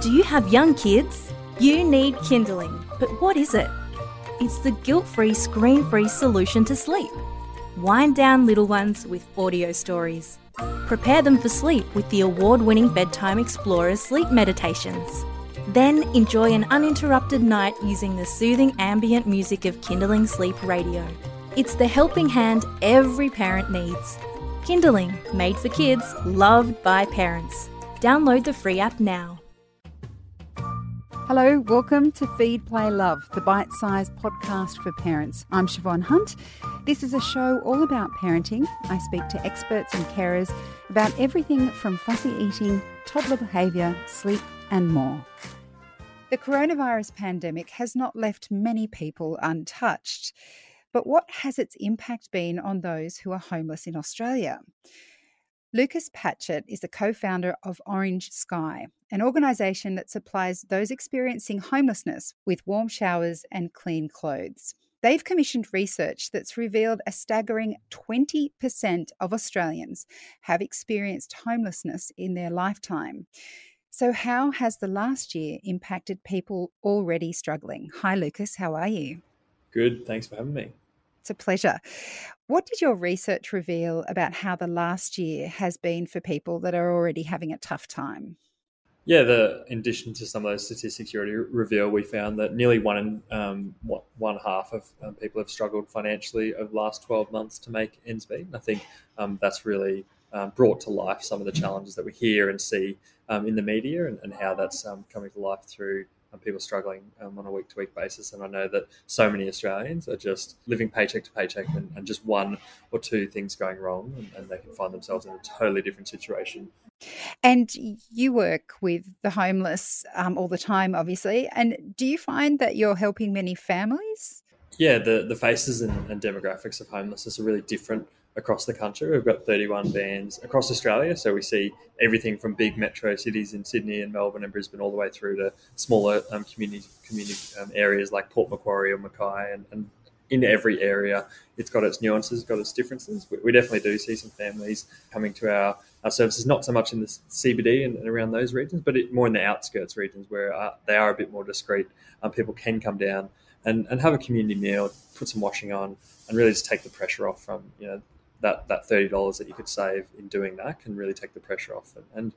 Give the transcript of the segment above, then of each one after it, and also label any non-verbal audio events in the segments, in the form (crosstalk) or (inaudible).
Do you have young kids? You need Kindling. But what is it? It's the guilt free, screen free solution to sleep. Wind down little ones with audio stories. Prepare them for sleep with the award winning Bedtime Explorers sleep meditations. Then enjoy an uninterrupted night using the soothing ambient music of Kindling Sleep Radio. It's the helping hand every parent needs. Kindling, made for kids, loved by parents. Download the free app now. Hello, welcome to Feed, Play, Love, the bite sized podcast for parents. I'm Siobhan Hunt. This is a show all about parenting. I speak to experts and carers about everything from fussy eating, toddler behaviour, sleep, and more. The coronavirus pandemic has not left many people untouched. But what has its impact been on those who are homeless in Australia? Lucas Patchett is the co founder of Orange Sky, an organisation that supplies those experiencing homelessness with warm showers and clean clothes. They've commissioned research that's revealed a staggering 20% of Australians have experienced homelessness in their lifetime. So, how has the last year impacted people already struggling? Hi, Lucas, how are you? Good, thanks for having me. It's a pleasure. What did your research reveal about how the last year has been for people that are already having a tough time? Yeah, the in addition to some of those statistics you already reveal, we found that nearly one in um, one half of um, people have struggled financially over the last twelve months to make ends meet. And I think um, that's really um, brought to life some of the challenges that we hear and see um, in the media, and, and how that's um, coming to life through people struggling um, on a week to week basis. And I know that so many Australians are just living paycheck to paycheck and, and just one or two things going wrong, and, and, they can find themselves in a totally different situation. And you work with the homeless um, all the time, obviously. And do you find that you're helping many families? Yeah, the, the faces and, and demographics of homelessness are really different across the country. We've got 31 vans across Australia. So we see everything from big metro cities in Sydney and Melbourne and Brisbane all the way through to smaller um, community community um, areas like Port Macquarie or Mackay. And, and, in every area, it's got its nuances, got its differences. We, we, definitely do see some families coming to our, our services, not so much in the CBD and, and around those regions, but it, more in the outskirts regions where uh, they are a bit more discreet. Um, people can come down and, and have a community meal, put some washing on, and really just take the pressure off from you know that that thirty dollars that you could save in doing that can really take the pressure off and, and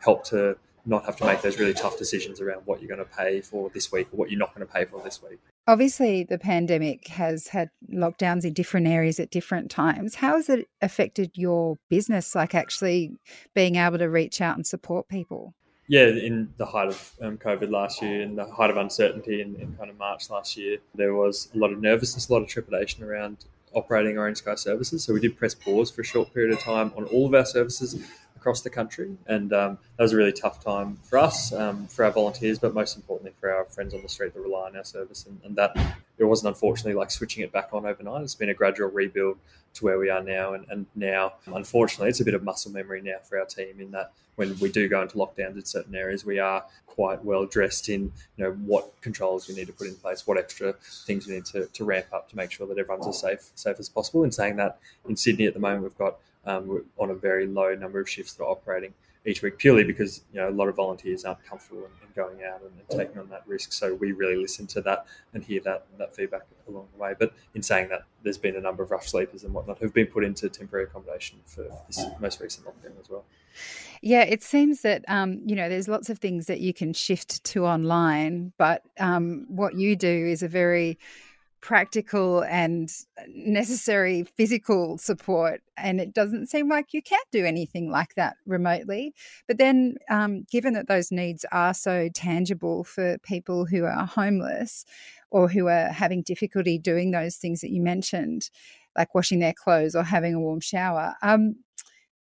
help to not have to make those really tough decisions around what you're going to pay for this week or what you're not going to pay for this week. Obviously, the pandemic has had lockdowns in different areas at different times. How has it affected your business, like actually being able to reach out and support people? Yeah, in the height of um, COVID last year, in the height of uncertainty in, in, kind of March last year, there was a lot of nervousness, a lot of trepidation around operating Orange Sky services. So we did press pause for a short period of time on all of our services across the country, and um, that was a really tough time for us, um, for our volunteers, but most importantly for our friends on the street that rely on our service. And, and, that it wasn't unfortunately like switching it back on overnight. It's been a gradual rebuild to where we are now, and, and now unfortunately it's a bit of muscle memory now for our team in that when we do go into lockdowns in certain areas, we are quite well dressed in you know what controls we need to put in place, what extra things we need to, to ramp up to make sure that everyone's as safe safe as possible. In saying that, in Sydney at the moment we've got um, on a very low number of shifts that are operating each week purely because you know a lot of volunteers aren't comfortable in, in going out and, and, taking on that risk. So we really listen to that and hear that that feedback along the way. But in saying that, there's been a number of rough sleepers and whatnot who've been put into temporary accommodation for this most recent lockdown as well. Yeah, it seems that um, you know there's lots of things that you can shift to online, but um, what you do is a very practical and necessary physical support. And it doesn't seem like you can do anything like that remotely. But then, um, given that those needs are so tangible for people who are homeless or who are having difficulty doing those things that you mentioned, like washing their clothes or having a warm shower, um,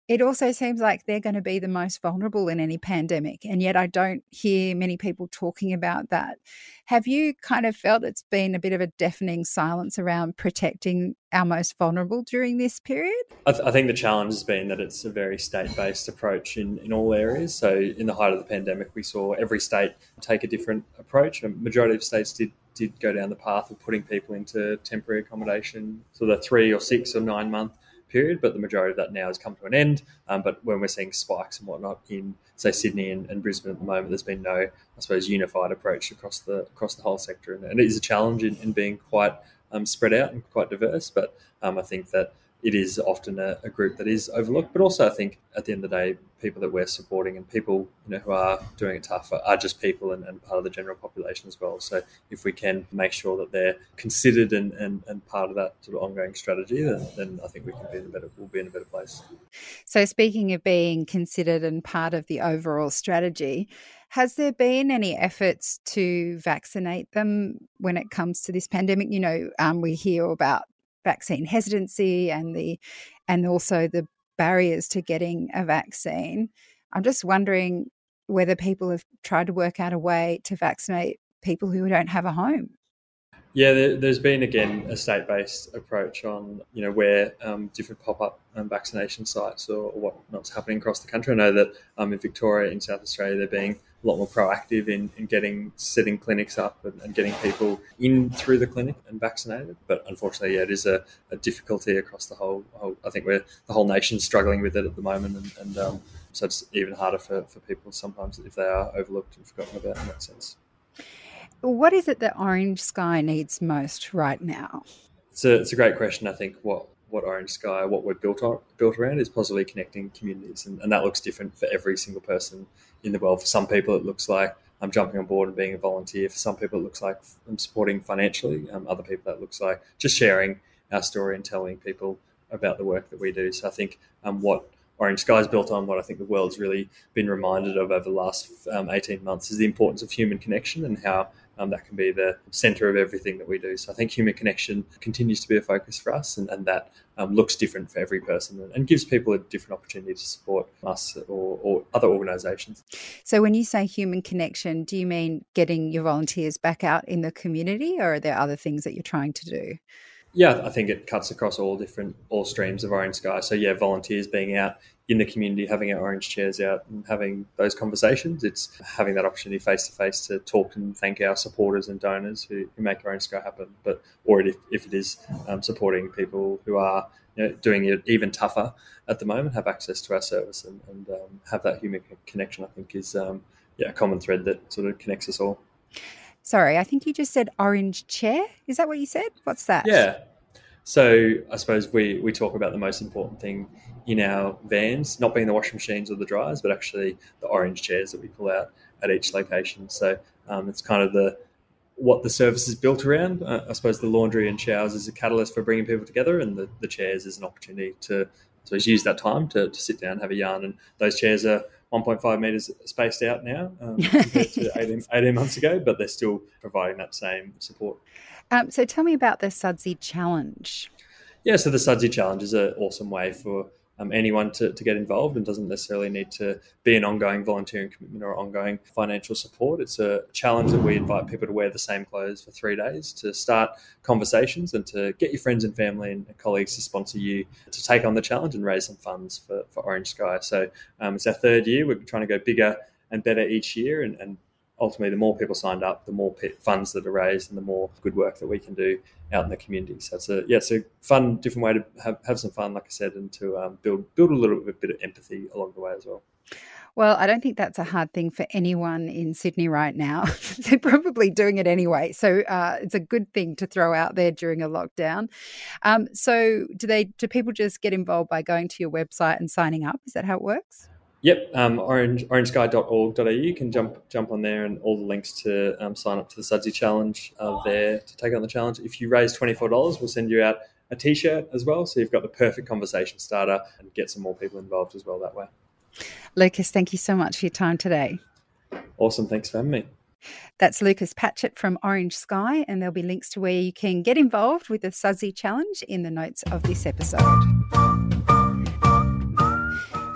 it also seems like they're going to be the most vulnerable in any pandemic. And yet, I don't hear many people talking about that. Have you kind of felt it's been a bit of a deafening silence around protecting our most vulnerable during this period? I, th- I think the challenge has been that it's a very state based approach in, in all areas. So, in the height of the pandemic, we saw every state take a different approach. A majority of states did did go down the path of putting people into temporary accommodation, so the three or six or nine month period, but the majority of that now has come to an end. Um, but when we're seeing spikes and whatnot in, say, Sydney and, and, Brisbane at the moment, there's been no, I suppose, unified approach across the across the whole sector, and, and it is a challenge in, in being quite um, spread out and quite diverse. But um, I think that it is often a, a, group that is overlooked. But also, I think at the end of the day, people that we're supporting and people you know who are doing it tough are, just people and, and, part of the general population as well. So if we can make sure that they're considered and, and, and part of that sort of ongoing strategy, then, then I think we can be in a better we'll be in a better place. So speaking of being considered and part of the overall strategy. Has there been any efforts to vaccinate them when it comes to this pandemic? You know, um, we hear about vaccine hesitancy and the and also the barriers to getting a vaccine. I'm just wondering whether people have tried to work out a way to vaccinate people who don't have a home. Yeah, there, has been again a state-based approach on you know where um, different pop-up um, vaccination sites or, or what's happening across the country. I know that um, in Victoria, in South Australia, they're being a lot more proactive in, in getting setting clinics up and, and, getting people in through the clinic and vaccinated. But unfortunately, yeah, it is a, a difficulty across the whole, whole. I think we're the whole nation's struggling with it at the moment, and, and um, so it's even harder for, for people sometimes if they are overlooked and forgotten about in that sense. What is it that Orange Sky needs most right now? It's a, it's a great question. I think what what Orange Sky, what we're built on, built around is positively connecting communities, and, and that looks different for every single person in the world. For some people, it looks like I'm jumping on board and being a volunteer. For some people, it looks like I'm supporting financially. Um, other people, that looks like just sharing our story and telling people about the work that we do. So I think um, what Orange Sky is built on, what I think the world's really been reminded of over the last um, 18 months, is the importance of human connection and how um, that can be the center of everything that we do. So I think human connection continues to be a focus for us, and, and that um, looks different for every person and, and, gives people a different opportunity to support us or, or other organisations. So when you say human connection, do you mean getting your volunteers back out in the community, or are there other things that you're trying to do? Yeah, I think it cuts across all different all streams of Orange Sky. So yeah, volunteers being out in the community, having our orange chairs out and having those conversations. It's having that opportunity face to face to talk and thank our supporters and donors who, who make Orange Sky happen. But or if, if it is um, supporting people who are you know, doing it even tougher at the moment, have access to our service and, and um, have that human connection. I think is um, yeah a common thread that sort of connects us all. Sorry, I think you just said orange chair. Is that what you said? What's that? Yeah. So I suppose we, we talk about the most important thing in our vans, not being the washing machines or the dryers, but actually the orange chairs that we pull out at each location. So um, it's kind of the what the service is built around. Uh, I suppose the laundry and showers is a catalyst for bringing people together, and the, the chairs is an opportunity to so use that time to, to sit down, have a yarn, and those chairs are 1.5 meters spaced out now um, (laughs) compared to 18, 18, months ago, but they're still providing that same support. Um, so tell me about the Sudsy Challenge. Yeah, so the Sudsy Challenge is an awesome way for um, anyone to, to get involved and doesn't necessarily need to be an ongoing volunteering commitment or ongoing financial support. It's a challenge that we invite people to wear the same clothes for three days to start conversations and to get your friends and family and colleagues to sponsor you to take on the challenge and raise some funds for, for Orange Sky. So um, it's our third year. We're trying to go bigger and better each year and, and ultimately, the more people signed up, the more funds that are raised, and the more good work that we can do out in the community. So it's a yeah, a fun, different way to have, have some fun, like I said, and to um, build build a little bit of empathy along the way as well. Well, I don't think that's a hard thing for anyone in Sydney right now. (laughs) They're probably doing it anyway, so uh, it's a good thing to throw out there during a lockdown. Um, so, do they? Do people just get involved by going to your website and signing up? Is that how it works? Yep, um, orange, orangesky.org.au. You can jump jump on there, and all the links to um, sign up to the Sudsy Challenge are there to take on the challenge. If you raise twenty four dollars, we'll send you out a T-shirt as well, so you've got the perfect conversation starter and get some more people involved as well that way. Lucas, thank you so much for your time today. Awesome, thanks for having me. That's Lucas Patchett from Orange Sky, and there'll be links to where you can get involved with the Sudsy Challenge in the notes of this episode.